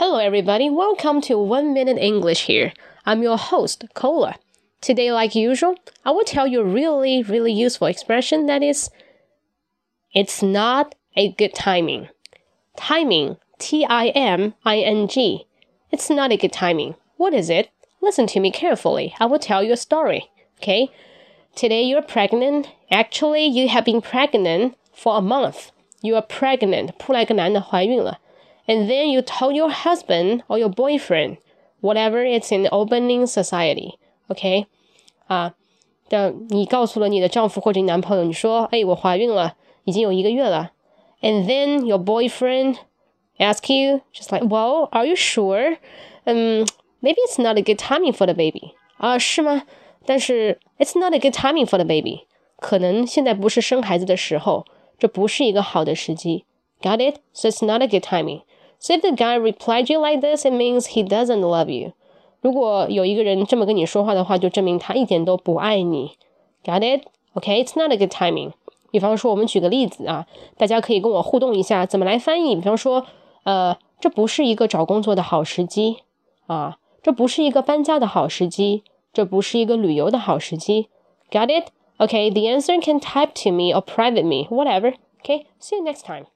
Hello, everybody. Welcome to One Minute English here. I'm your host, Cola. Today, like usual, I will tell you a really, really useful expression that is, it's not a good timing. Timing, T I M I N G. It's not a good timing. What is it? Listen to me carefully. I will tell you a story. Okay? Today you're pregnant. Actually, you have been pregnant for a month. You are pregnant. 扑来个男的怀孕了。 and then you told your husband or your boyfriend, whatever it's in opening society, OK？啊，的你告诉了你的丈夫或者你男朋友，你说，哎，我怀孕了，已经有一个月了。And then your boyfriend ask you, just like, well, are you sure? Um, maybe it's not a good timing for the baby. 啊，是吗？但是 it's not a good timing for the baby. 可能现在不是生孩子的时候，这不是一个好的时机。Got it? So it's not a good timing. So if the guy replied you like this, it means he doesn't love you. 如果有一个人这么跟你说话的话，就证明他一点都不爱你。Got it? Okay, it's not a good timing. 比方说，我们举个例子啊，大家可以跟我互动一下，怎么来翻译？比方说，呃，这不是一个找工作的好时机啊，这不是一个搬家的好时机，这不是一个旅游的好时机。Got it? Okay, the answer can type to me or private me, whatever. Okay, see you next time.